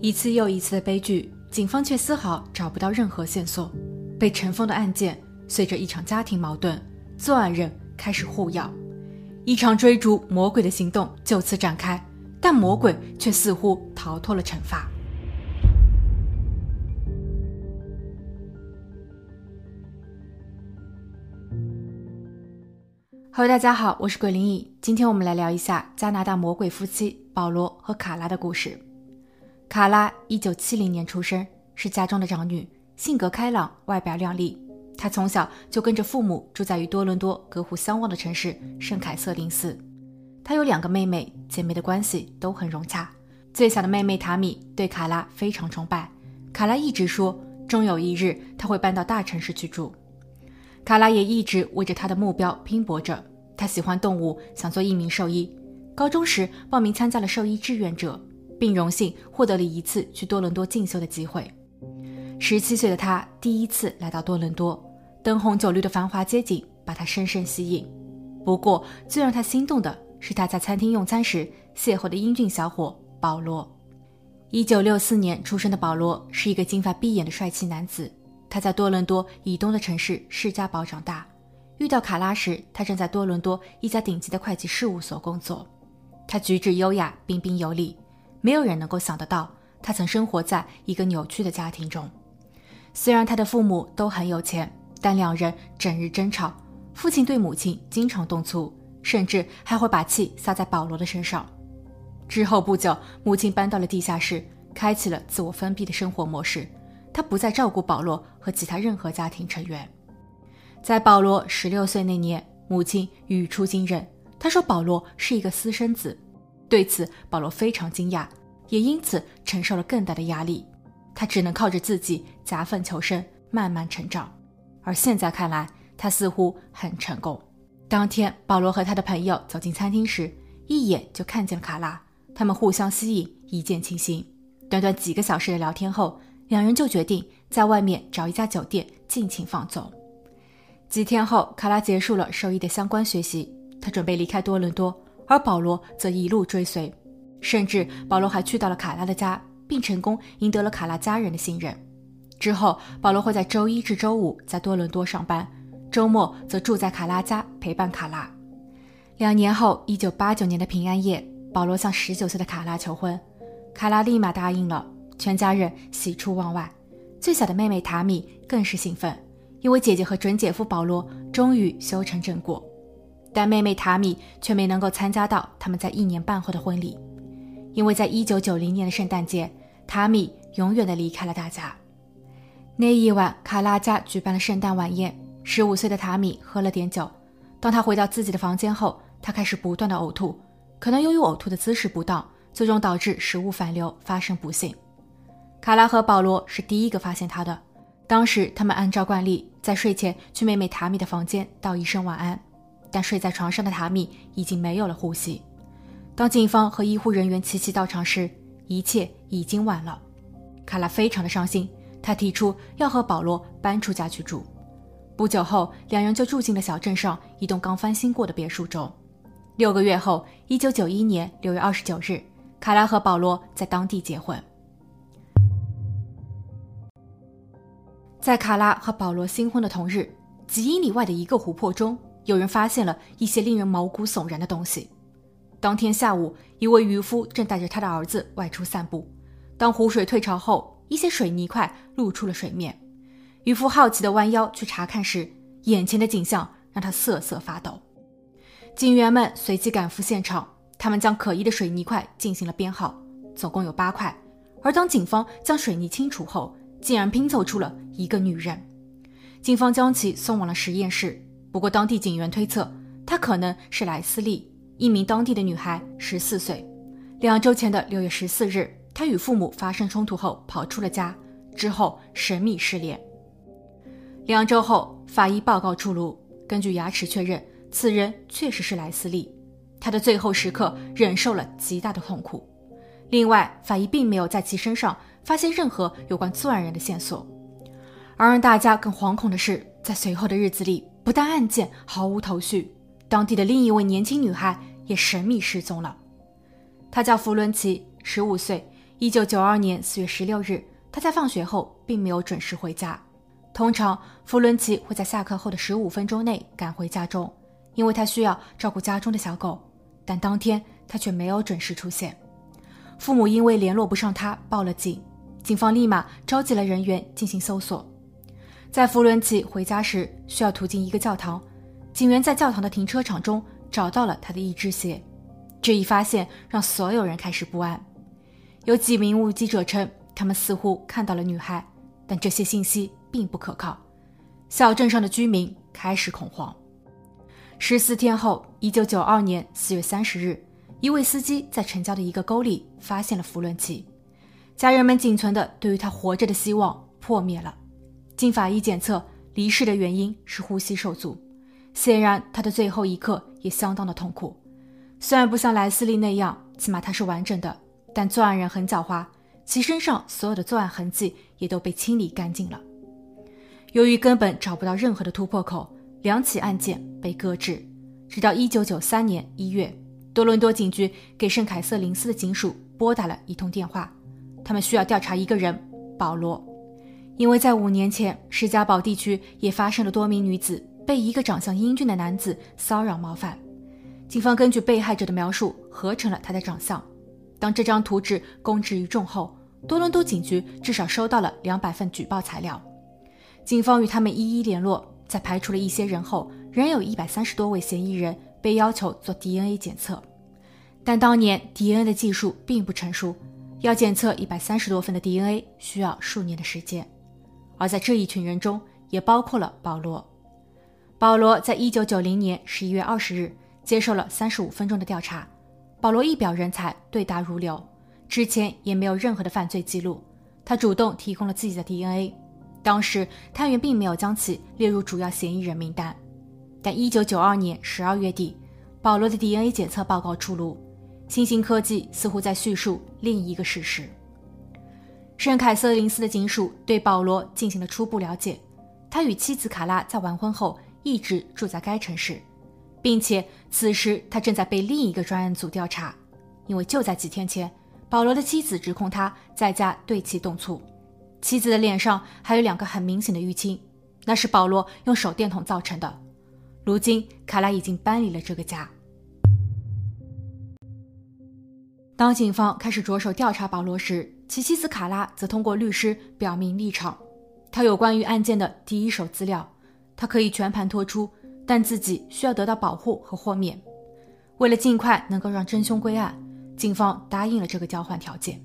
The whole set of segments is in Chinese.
一次又一次的悲剧，警方却丝毫找不到任何线索。被尘封的案件，随着一场家庭矛盾，作案人开始互咬，一场追逐魔鬼的行动就此展开。但魔鬼却似乎逃脱了惩罚。Hello，大家好，我是鬼灵异，今天我们来聊一下加拿大魔鬼夫妻保罗和卡拉的故事。卡拉一九七零年出生，是家中的长女，性格开朗，外表靓丽。她从小就跟着父母住在与多伦多隔湖相望的城市圣凯瑟琳斯。她有两个妹妹，姐妹的关系都很融洽。最小的妹妹塔米对卡拉非常崇拜，卡拉一直说，终有一日她会搬到大城市去住。卡拉也一直为着她的目标拼搏着。她喜欢动物，想做一名兽医。高中时报名参加了兽医志愿者。并荣幸获得了一次去多伦多进修的机会。十七岁的他第一次来到多伦多，灯红酒绿的繁华街景把他深深吸引。不过，最让他心动的是他在餐厅用餐时邂逅的英俊小伙保罗。一九六四年出生的保罗是一个金发碧眼的帅气男子。他在多伦多以东的城市世家堡长大。遇到卡拉时，他正在多伦多一家顶级的会计事务所工作。他举止优雅，彬彬有礼。没有人能够想得到，他曾生活在一个扭曲的家庭中。虽然他的父母都很有钱，但两人整日争吵，父亲对母亲经常动粗，甚至还会把气撒在保罗的身上。之后不久，母亲搬到了地下室，开启了自我封闭的生活模式。她不再照顾保罗和其他任何家庭成员。在保罗十六岁那年，母亲语出惊人，她说保罗是一个私生子。对此，保罗非常惊讶，也因此承受了更大的压力。他只能靠着自己夹缝求生，慢慢成长。而现在看来，他似乎很成功。当天，保罗和他的朋友走进餐厅时，一眼就看见了卡拉，他们互相吸引，一见倾心。短短几个小时的聊天后，两人就决定在外面找一家酒店尽情放纵。几天后，卡拉结束了兽医的相关学习，他准备离开多伦多。而保罗则一路追随，甚至保罗还去到了卡拉的家，并成功赢得了卡拉家人的信任。之后，保罗会在周一至周五在多伦多上班，周末则住在卡拉家陪伴卡拉。两年后，一九八九年的平安夜，保罗向十九岁的卡拉求婚，卡拉立马答应了，全家人喜出望外。最小的妹妹塔米更是兴奋，因为姐姐和准姐夫保罗终于修成正果。但妹妹塔米却没能够参加到他们在一年半后的婚礼，因为在一九九零年的圣诞节，塔米永远的离开了大家。那一晚，卡拉家举办了圣诞晚宴，十五岁的塔米喝了点酒。当他回到自己的房间后，他开始不断的呕吐，可能由于呕吐的姿势不当，最终导致食物反流，发生不幸。卡拉和保罗是第一个发现他的，当时他们按照惯例在睡前去妹妹塔米的房间道一声晚安。但睡在床上的塔米已经没有了呼吸。当警方和医护人员齐齐到场时，一切已经晚了。卡拉非常的伤心，他提出要和保罗搬出家去住。不久后，两人就住进了小镇上一栋刚翻新过的别墅中。六个月后，一九九一年六月二十九日，卡拉和保罗在当地结婚。在卡拉和保罗新婚的同日，几英里外的一个湖泊中。有人发现了一些令人毛骨悚然的东西。当天下午，一位渔夫正带着他的儿子外出散步。当湖水退潮后，一些水泥块露出了水面。渔夫好奇地弯腰去查看时，眼前的景象让他瑟瑟发抖。警员们随即赶赴现场，他们将可疑的水泥块进行了编号，总共有八块。而当警方将水泥清除后，竟然拼凑出了一个女人。警方将其送往了实验室。不过，当地警员推测，她可能是莱斯利，一名当地的女孩，十四岁。两周前的六月十四日，她与父母发生冲突后跑出了家，之后神秘失联。两周后，法医报告出炉，根据牙齿确认，此人确实是莱斯利。他的最后时刻忍受了极大的痛苦。另外，法医并没有在其身上发现任何有关作案人的线索。而让大家更惶恐的是，在随后的日子里。不但案件毫无头绪，当地的另一位年轻女孩也神秘失踪了。她叫弗伦奇，十五岁，一九九二年四月十六日，她在放学后并没有准时回家。通常，弗伦奇会在下课后的十五分钟内赶回家中，因为他需要照顾家中的小狗。但当天他却没有准时出现。父母因为联络不上他，报了警。警方立马召集了人员进行搜索。在弗伦奇回家时，需要途经一个教堂，警员在教堂的停车场中找到了他的一只鞋。这一发现让所有人开始不安。有几名目击者称，他们似乎看到了女孩，但这些信息并不可靠。小镇上的居民开始恐慌。十四天后，一九九二年四月三十日，一位司机在城郊的一个沟里发现了弗伦奇，家人们仅存的对于他活着的希望破灭了。经法医检测，离世的原因是呼吸受阻，显然他的最后一刻也相当的痛苦。虽然不像莱斯利那样，起码他是完整的。但作案人很狡猾，其身上所有的作案痕迹也都被清理干净了。由于根本找不到任何的突破口，两起案件被搁置。直到1993年1月，多伦多警局给圣凯瑟琳斯的警署拨打了一通电话，他们需要调查一个人——保罗，因为在五年前，施加堡地区也发生了多名女子被一个长相英俊的男子骚扰冒犯。警方根据被害者的描述合成了他的长相。当这张图纸公之于众后，多伦多警局至少收到了两百份举报材料。警方与他们一一联络，在排除了一些人后，仍有一百三十多位嫌疑人被要求做 DNA 检测。但当年 DNA 的技术并不成熟，要检测一百三十多份的 DNA 需要数年的时间。而在这一群人中，也包括了保罗。保罗在一九九零年十一月二十日接受了三十五分钟的调查。保罗一表人才，对答如流，之前也没有任何的犯罪记录。他主动提供了自己的 DNA。当时探员并没有将其列入主要嫌疑人名单。但1992年12月底，保罗的 DNA 检测报告出炉，新兴科技似乎在叙述另一个事实。圣凯瑟琳斯的警署对保罗进行了初步了解，他与妻子卡拉在完婚后一直住在该城市。并且此时他正在被另一个专案组调查，因为就在几天前，保罗的妻子指控他在家对其动粗，妻子的脸上还有两个很明显的淤青，那是保罗用手电筒造成的。如今卡拉已经搬离了这个家。当警方开始着手调查保罗时，其妻子卡拉则通过律师表明立场，他有关于案件的第一手资料，他可以全盘托出。但自己需要得到保护和豁免。为了尽快能够让真凶归案，警方答应了这个交换条件。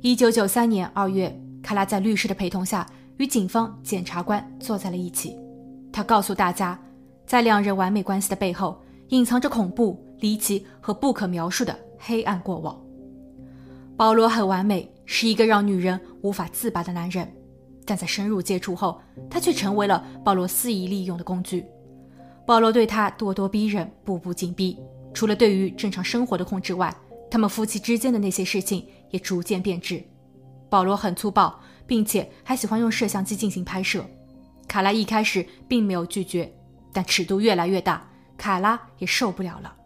一九九三年二月，卡拉在律师的陪同下与警方检察官坐在了一起。他告诉大家，在两人完美关系的背后，隐藏着恐怖、离奇和不可描述的黑暗过往。保罗很完美，是一个让女人无法自拔的男人，但在深入接触后，他却成为了保罗肆意利用的工具。保罗对他咄咄逼人，步步紧逼。除了对于正常生活的控制外，他们夫妻之间的那些事情也逐渐变质。保罗很粗暴，并且还喜欢用摄像机进行拍摄。卡拉一开始并没有拒绝，但尺度越来越大，卡拉也受不了了。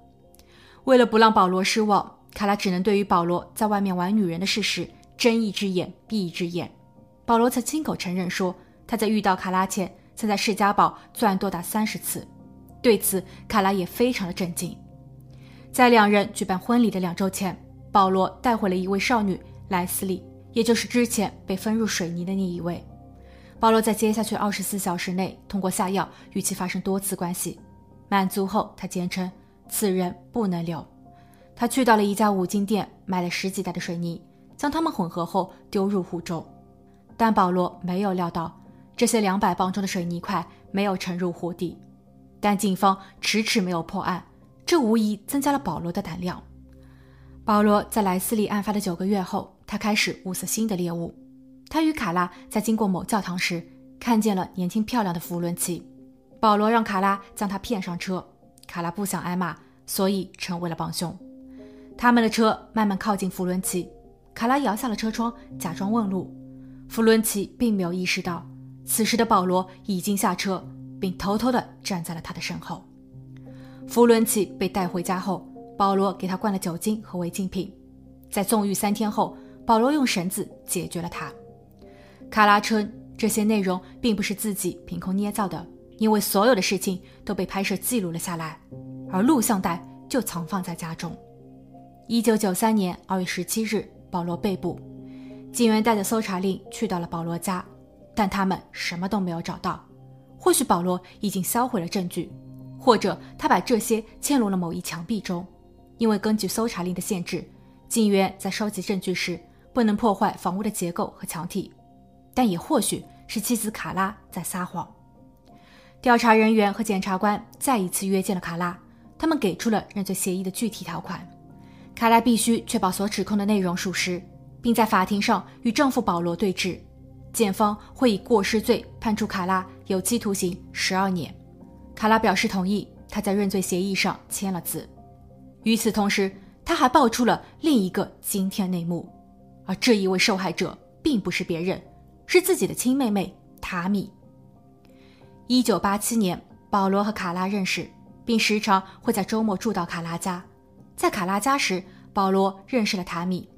为了不让保罗失望，卡拉只能对于保罗在外面玩女人的事实睁一只眼闭一只眼。保罗曾亲口承认说，他在遇到卡拉前曾在世家堡作案多达三十次。对此，卡拉也非常的震惊。在两人举办婚礼的两周前，保罗带回了一位少女莱斯利，也就是之前被分入水泥的那一位。保罗在接下去二十四小时内通过下药与其发生多次关系，满足后，他坚称此人不能留。他去到了一家五金店，买了十几袋的水泥，将它们混合后丢入湖中。但保罗没有料到，这些两百磅重的水泥块没有沉入湖底。但警方迟迟没有破案，这无疑增加了保罗的胆量。保罗在莱斯利案发的九个月后，他开始物色新的猎物。他与卡拉在经过某教堂时，看见了年轻漂亮的弗伦奇。保罗让卡拉将他骗上车，卡拉不想挨骂，所以成为了帮凶。他们的车慢慢靠近弗伦奇，卡拉摇下了车窗，假装问路。弗伦奇并没有意识到，此时的保罗已经下车。并偷偷地站在了他的身后。弗伦奇被带回家后，保罗给他灌了酒精和违禁品。在纵欲三天后，保罗用绳子解决了他。卡拉称这些内容并不是自己凭空捏造的，因为所有的事情都被拍摄记录了下来，而录像带就藏放在家中。一九九三年二月十七日，保罗被捕，警员带着搜查令去到了保罗家，但他们什么都没有找到。或许保罗已经销毁了证据，或者他把这些嵌入了某一墙壁中，因为根据搜查令的限制，警员在收集证据时不能破坏房屋的结构和墙体。但也或许是妻子卡拉在撒谎。调查人员和检察官再一次约见了卡拉，他们给出了认罪协议的具体条款。卡拉必须确保所指控的内容属实，并在法庭上与丈夫保罗对质。检方会以过失罪判处卡拉有期徒刑十二年。卡拉表示同意，他在认罪协议上签了字。与此同时，他还爆出了另一个惊天内幕，而这一位受害者并不是别人。是自己的亲妹妹塔米。一九八七年，保罗和卡拉认识，并时常会在周末住到卡拉家。在卡拉家时，保罗认识了塔米。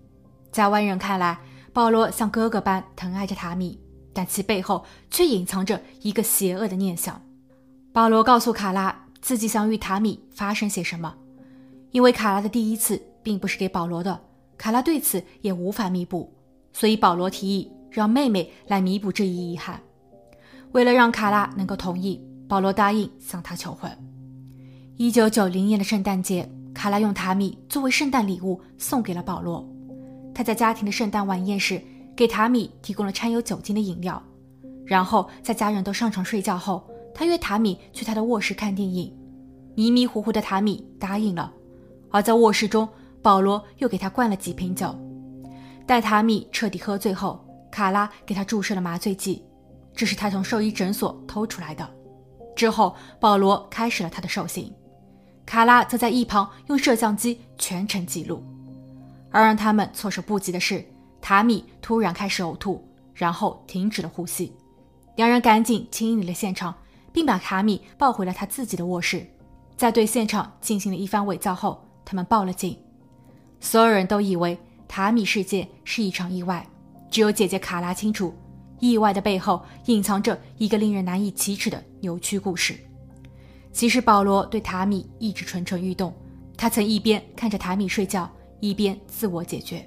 在外人看来，保罗像哥哥般疼爱着塔米，但其背后却隐藏着一个邪恶的念想。保罗告诉卡拉，自己想与塔米发生些什么，因为卡拉的第一次并不是给保罗的，卡拉对此也无法弥补，所以保罗提议。让妹妹来弥补这一遗憾。为了让卡拉能够同意，保罗答应向她求婚。一九九零年的圣诞节，卡拉用塔米作为圣诞礼物送给了保罗。他在家庭的圣诞晚宴时，给塔米提供了掺有酒精的饮料。然后在家人都上床睡觉后，他约塔米去他的卧室看电影。迷迷糊糊的塔米答应了。而在卧室中，保罗又给他灌了几瓶酒。待塔米彻底喝醉后，卡拉给他注射了麻醉剂，这是他从兽医诊所偷出来的。之后，保罗开始了他的兽刑，卡拉则在一旁用摄像机全程记录。而让他们措手不及的是，塔米突然开始呕吐，然后停止了呼吸。两人赶紧清理了现场，并把卡米抱回了他自己的卧室。在对现场进行了一番伪造后，他们报了警。所有人都以为塔米事件是一场意外。只有姐姐卡拉清楚，意外的背后隐藏着一个令人难以启齿的扭曲故事。其实保罗对塔米一直蠢蠢欲动，他曾一边看着塔米睡觉，一边自我解决。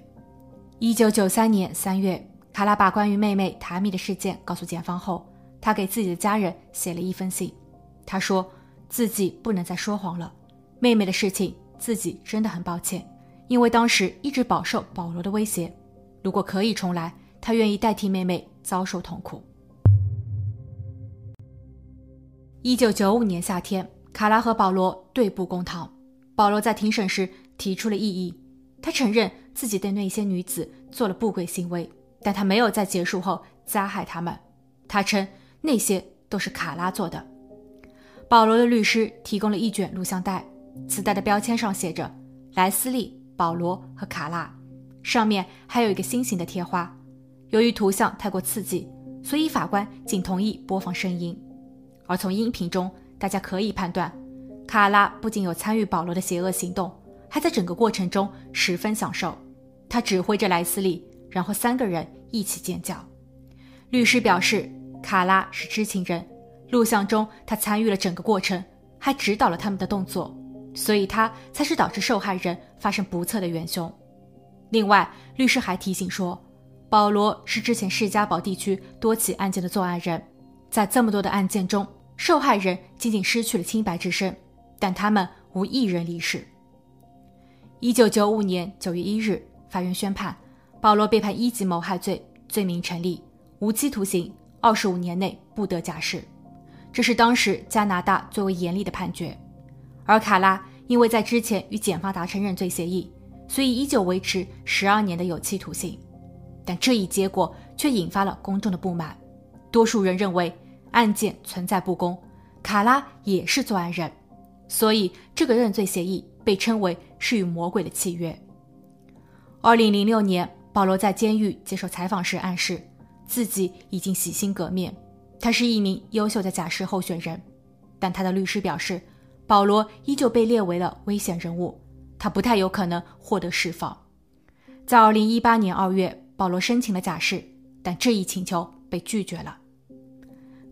一九九三年三月，卡拉把关于妹妹塔米的事件告诉检方后，他给自己的家人写了一封信。他说自己不能再说谎了，妹妹的事情自己真的很抱歉，因为当时一直饱受保罗的威胁。如果可以重来，他愿意代替妹妹遭受痛苦。一九九五年夏天，卡拉和保罗对簿公堂。保罗在庭审时提出了异议，他承认自己对那些女子做了不轨行为，但他没有在结束后加害他们。他称那些都是卡拉做的。保罗的律师提供了一卷录像带，磁带的标签上写着“莱斯利、保罗和卡拉”。上面还有一个心形的贴花，由于图像太过刺激，所以法官仅同意播放声音。而从音频中，大家可以判断，卡拉不仅有参与保罗的邪恶行动，还在整个过程中十分享受。他指挥着莱斯利，然后三个人一起尖叫。律师表示，卡拉是知情人，录像中他参与了整个过程，还指导了他们的动作，所以他才是导致受害人发生不测的元凶。另外，律师还提醒说，保罗是之前士嘉堡地区多起案件的作案人，在这么多的案件中，受害人仅仅失去了清白之身，但他们无一人离世。一九九五年九月一日，法院宣判，保罗被判一级谋害罪，罪名成立，无期徒刑，二十五年内不得假释。这是当时加拿大最为严厉的判决。而卡拉因为在之前与检方达成认罪协议。所以依旧维持十二年的有期徒刑，但这一结果却引发了公众的不满。多数人认为案件存在不公，卡拉也是作案人，所以这个认罪协议被称为是与魔鬼的契约。二零零六年，保罗在监狱接受采访时暗示自己已经洗心革面，他是一名优秀的假释候选人，但他的律师表示，保罗依旧被列为了危险人物。他不太有可能获得释放。在二零一八年二月，保罗申请了假释，但这一请求被拒绝了。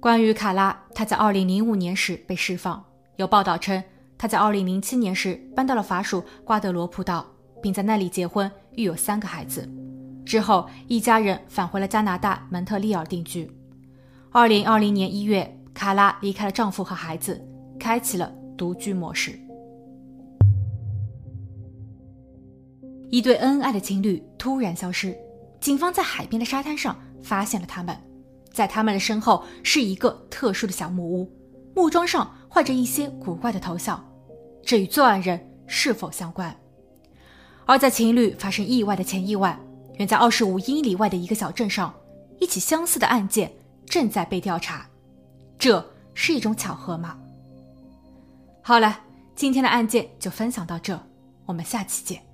关于卡拉，他在二零零五年时被释放。有报道称，他在二零零七年时搬到了法属瓜德罗普岛，并在那里结婚，育有三个孩子。之后，一家人返回了加拿大蒙特利尔定居。二零二零年一月，卡拉离开了丈夫和孩子，开启了独居模式。一对恩爱的情侣突然消失，警方在海边的沙滩上发现了他们。在他们的身后是一个特殊的小木屋，木桩上画着一些古怪的头像，这与作案人是否相关？而在情侣发生意外的前一晚，远在二十五英里外的一个小镇上，一起相似的案件正在被调查，这是一种巧合吗？好了，今天的案件就分享到这，我们下期见。